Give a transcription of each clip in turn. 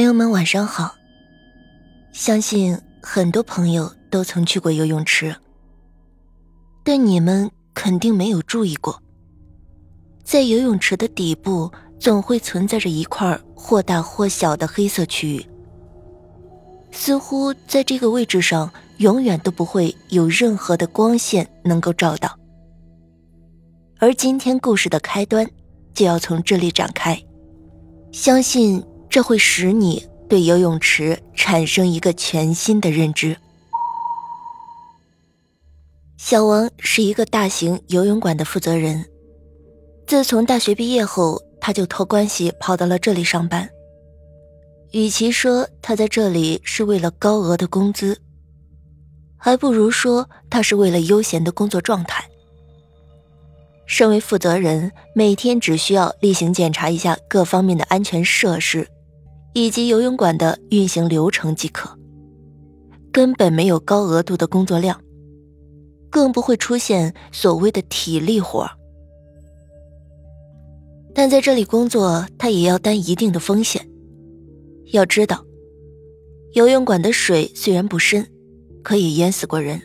朋友们晚上好。相信很多朋友都曾去过游泳池，但你们肯定没有注意过，在游泳池的底部总会存在着一块或大或小的黑色区域，似乎在这个位置上永远都不会有任何的光线能够照到。而今天故事的开端就要从这里展开，相信。这会使你对游泳池产生一个全新的认知。小王是一个大型游泳馆的负责人，自从大学毕业后，他就托关系跑到了这里上班。与其说他在这里是为了高额的工资，还不如说他是为了悠闲的工作状态。身为负责人，每天只需要例行检查一下各方面的安全设施。以及游泳馆的运行流程即可，根本没有高额度的工作量，更不会出现所谓的体力活。但在这里工作，他也要担一定的风险。要知道，游泳馆的水虽然不深，可以淹死过人。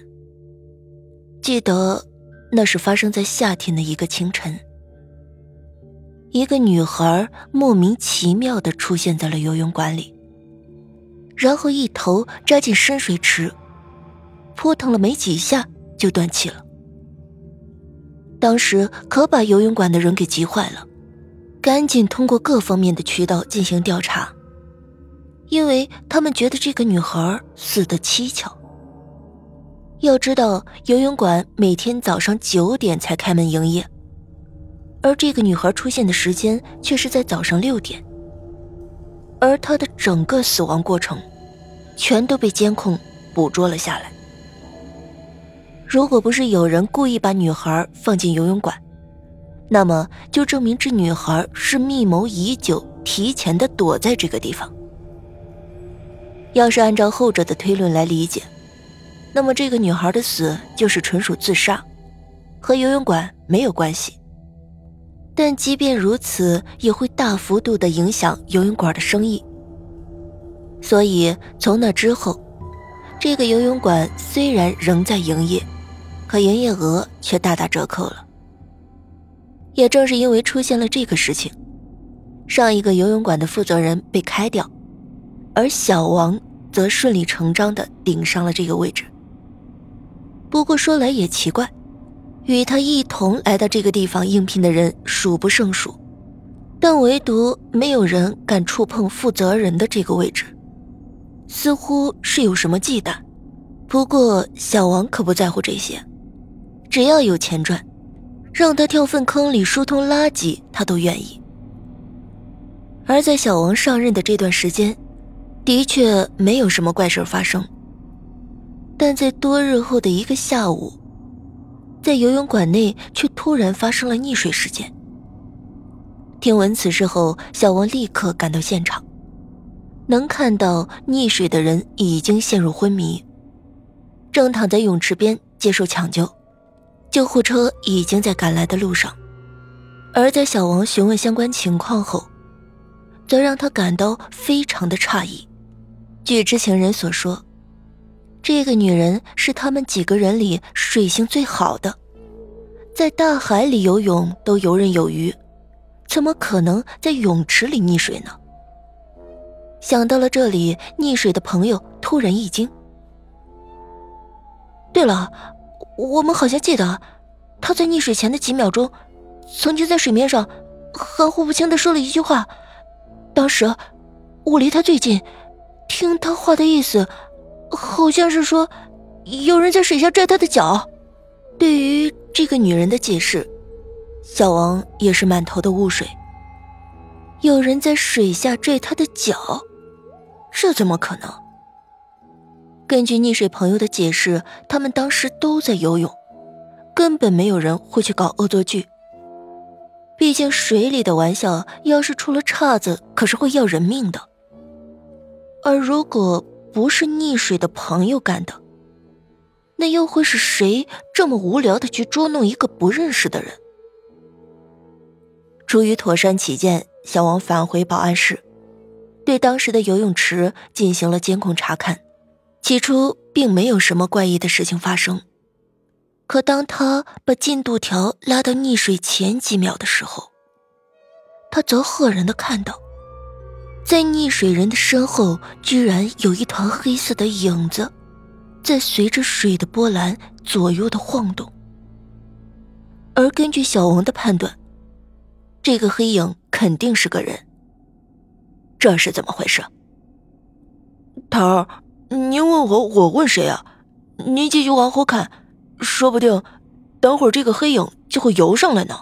记得，那是发生在夏天的一个清晨。一个女孩莫名其妙的出现在了游泳馆里，然后一头扎进深水池，扑腾了没几下就断气了。当时可把游泳馆的人给急坏了，赶紧通过各方面的渠道进行调查，因为他们觉得这个女孩死的蹊跷。要知道，游泳馆每天早上九点才开门营业。而这个女孩出现的时间却是在早上六点，而她的整个死亡过程，全都被监控捕捉了下来。如果不是有人故意把女孩放进游泳馆，那么就证明这女孩是密谋已久，提前的躲在这个地方。要是按照后者的推论来理解，那么这个女孩的死就是纯属自杀，和游泳馆没有关系。但即便如此，也会大幅度的影响游泳馆的生意。所以从那之后，这个游泳馆虽然仍在营业，可营业额却大打折扣了。也正是因为出现了这个事情，上一个游泳馆的负责人被开掉，而小王则顺理成章的顶上了这个位置。不过说来也奇怪。与他一同来到这个地方应聘的人数不胜数，但唯独没有人敢触碰负责人的这个位置，似乎是有什么忌惮。不过小王可不在乎这些，只要有钱赚，让他跳粪坑里疏通垃圾，他都愿意。而在小王上任的这段时间，的确没有什么怪事发生，但在多日后的一个下午。在游泳馆内，却突然发生了溺水事件。听闻此事后，小王立刻赶到现场，能看到溺水的人已经陷入昏迷，正躺在泳池边接受抢救，救护车已经在赶来的路上。而在小王询问相关情况后，则让他感到非常的诧异。据知情人所说。这个女人是他们几个人里水性最好的，在大海里游泳都游刃有余，怎么可能在泳池里溺水呢？想到了这里，溺水的朋友突然一惊。对了，我们好像记得，他在溺水前的几秒钟，曾经在水面上含糊不清的说了一句话。当时我离他最近，听他话的意思。好像是说，有人在水下拽他的脚。对于这个女人的解释，小王也是满头的雾水。有人在水下拽他的脚，这怎么可能？根据溺水朋友的解释，他们当时都在游泳，根本没有人会去搞恶作剧。毕竟水里的玩笑，要是出了岔子，可是会要人命的。而如果……不是溺水的朋友干的，那又会是谁这么无聊的去捉弄一个不认识的人？出于妥善起见，小王返回保安室，对当时的游泳池进行了监控查看。起初并没有什么怪异的事情发生，可当他把进度条拉到溺水前几秒的时候，他则赫然的看到，在溺水人的身后居然有一团黑色的影子，在随着水的波澜左右的晃动。而根据小王的判断，这个黑影肯定是个人。这是怎么回事？头儿。您问我，我问谁啊？您继续往后看，说不定等会儿这个黑影就会游上来呢。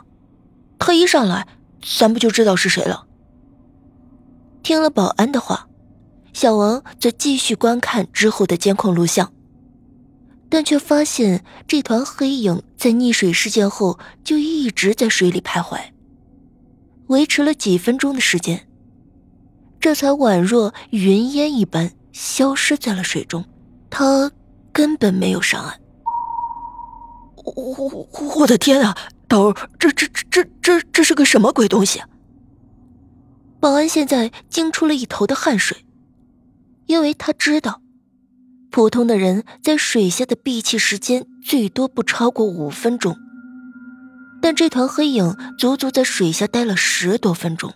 他一上来，咱不就知道是谁了？听了保安的话，小王则继续观看之后的监控录像，但却发现这团黑影在溺水事件后就一直在水里徘徊，维持了几分钟的时间，这才宛若云烟一般。消失在了水中，他根本没有上岸。我我我的天啊，头，这这这这这这是个什么鬼东西？保安现在惊出了一头的汗水，因为他知道，普通的人在水下的闭气时间最多不超过五分钟，但这团黑影足足在水下待了十多分钟。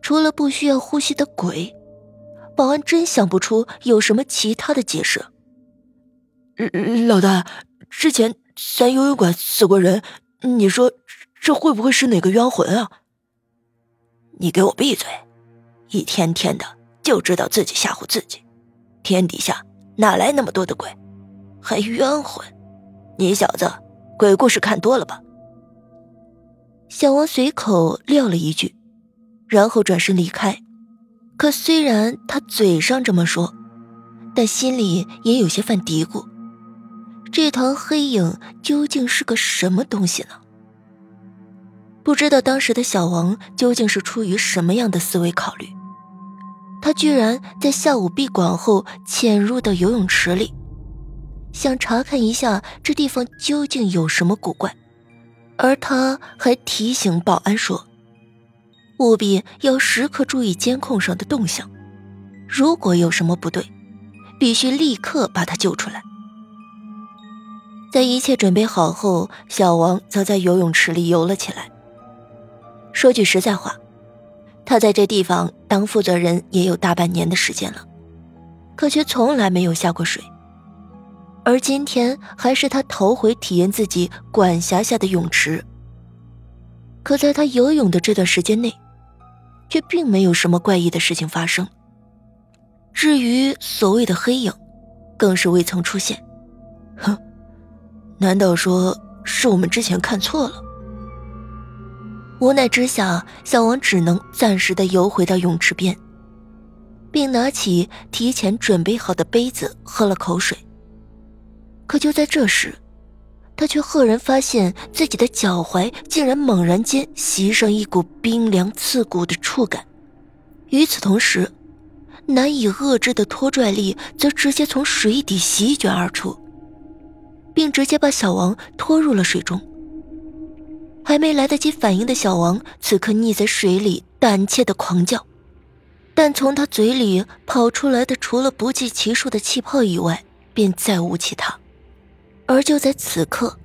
除了不需要呼吸的鬼。保安真想不出有什么其他的解释。老大，之前咱游泳馆死过人，你说这会不会是哪个冤魂啊？你给我闭嘴！一天天的就知道自己吓唬自己，天底下哪来那么多的鬼，还冤魂？你小子鬼故事看多了吧？小王随口撂了一句，然后转身离开。可虽然他嘴上这么说，但心里也有些犯嘀咕：这团黑影究竟是个什么东西呢？不知道当时的小王究竟是出于什么样的思维考虑，他居然在下午闭馆后潜入到游泳池里，想查看一下这地方究竟有什么古怪，而他还提醒保安说。务必要时刻注意监控上的动向，如果有什么不对，必须立刻把他救出来。在一切准备好后，小王则在游泳池里游了起来。说句实在话，他在这地方当负责人也有大半年的时间了，可却从来没有下过水。而今天还是他头回体验自己管辖下的泳池。可在他游泳的这段时间内，却并没有什么怪异的事情发生。至于所谓的黑影，更是未曾出现。哼，难道说是我们之前看错了？无奈之下，小王只能暂时的游回到泳池边，并拿起提前准备好的杯子喝了口水。可就在这时，他却赫然发现自己的脚踝竟然猛然间袭上一股冰凉刺骨的触感，与此同时，难以遏制的拖拽力则直接从水底席卷而出，并直接把小王拖入了水中。还没来得及反应的小王，此刻溺在水里，胆怯的狂叫，但从他嘴里跑出来的除了不计其数的气泡以外，便再无其他。而就在此刻，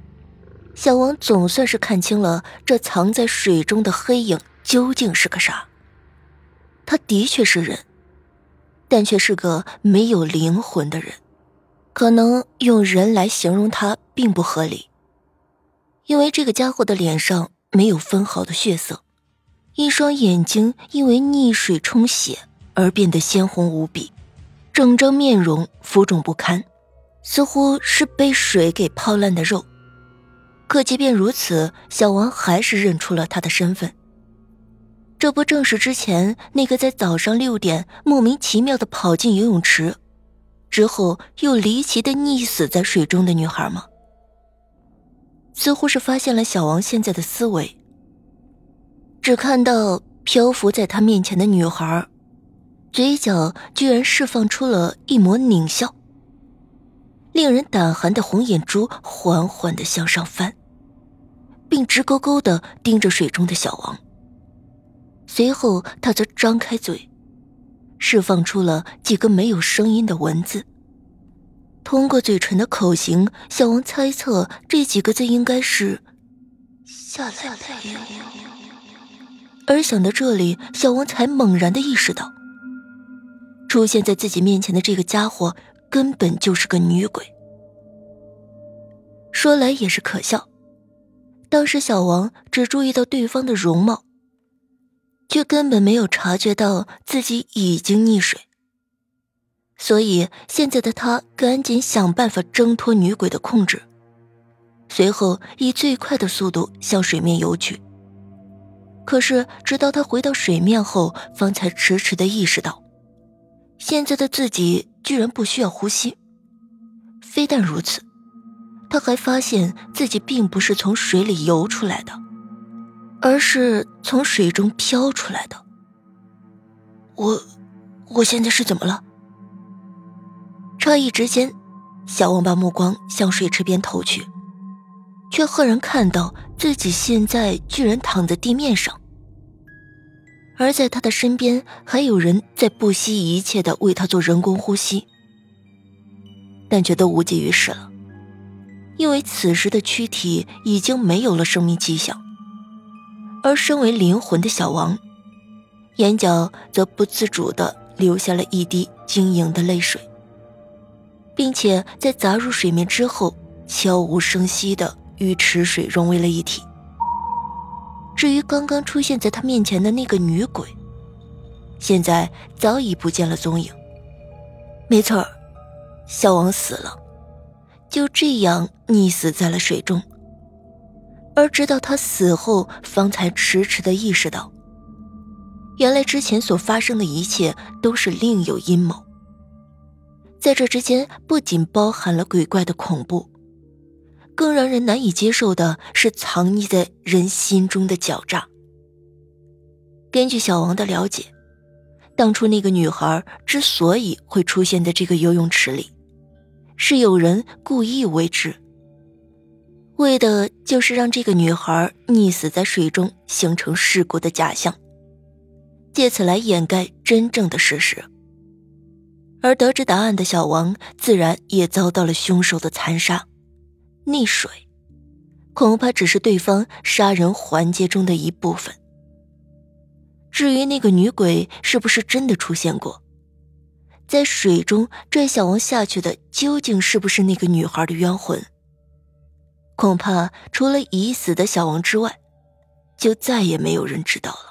小王总算是看清了这藏在水中的黑影究竟是个啥。他的确是人，但却是个没有灵魂的人。可能用人来形容他并不合理，因为这个家伙的脸上没有分毫的血色，一双眼睛因为溺水充血而变得鲜红无比，整张面容浮肿不堪。似乎是被水给泡烂的肉，可即便如此，小王还是认出了他的身份。这不正是之前那个在早上六点莫名其妙的跑进游泳池，之后又离奇的溺死在水中的女孩吗？似乎是发现了小王现在的思维，只看到漂浮在他面前的女孩，嘴角居然释放出了一抹狞笑。令人胆寒的红眼珠缓缓的向上翻，并直勾勾的盯着水中的小王。随后，他则张开嘴，释放出了几个没有声音的文字。通过嘴唇的口型，小王猜测这几个字应该是“下来而想到这里，小王才猛然的意识到，出现在自己面前的这个家伙根本就是个女鬼。说来也是可笑，当时小王只注意到对方的容貌，却根本没有察觉到自己已经溺水。所以现在的他赶紧想办法挣脱女鬼的控制，随后以最快的速度向水面游去。可是直到他回到水面后，方才迟迟的意识到，现在的自己居然不需要呼吸。非但如此，他还发现自己并不是从水里游出来的，而是从水中飘出来的。我，我现在是怎么了？诧异之间，小王把目光向水池边投去，却赫然看到自己现在居然躺在地面上，而在他的身边还有人在不惜一切的为他做人工呼吸，但却都无济于事了，因为此时的躯体已经没有了生命迹象，而身为灵魂的小王，眼角则不自主的流下了一滴晶莹的泪水。并且在砸入水面之后，悄无声息的与池水融为了一体。至于刚刚出现在他面前的那个女鬼，现在早已不见了踪影。没错小王死了，就这样溺死在了水中。而直到他死后，方才迟迟的意识到，原来之前所发生的一切都是另有阴谋。在这之间，不仅包含了鬼怪的恐怖，更让人难以接受的是藏匿在人心中的狡诈。根据小王的了解，当初那个女孩之所以会出现在这个游泳池里，是有人故意为之，为的就是让这个女孩溺死在水中，形成事故的假象，借此来掩盖真正的事实。而得知答案的小王，自然也遭到了凶手的残杀。溺水，恐怕只是对方杀人环节中的一部分。至于那个女鬼是不是真的出现过，在水中拽小王下去的，究竟是不是那个女孩的冤魂？恐怕除了已死的小王之外，就再也没有人知道了。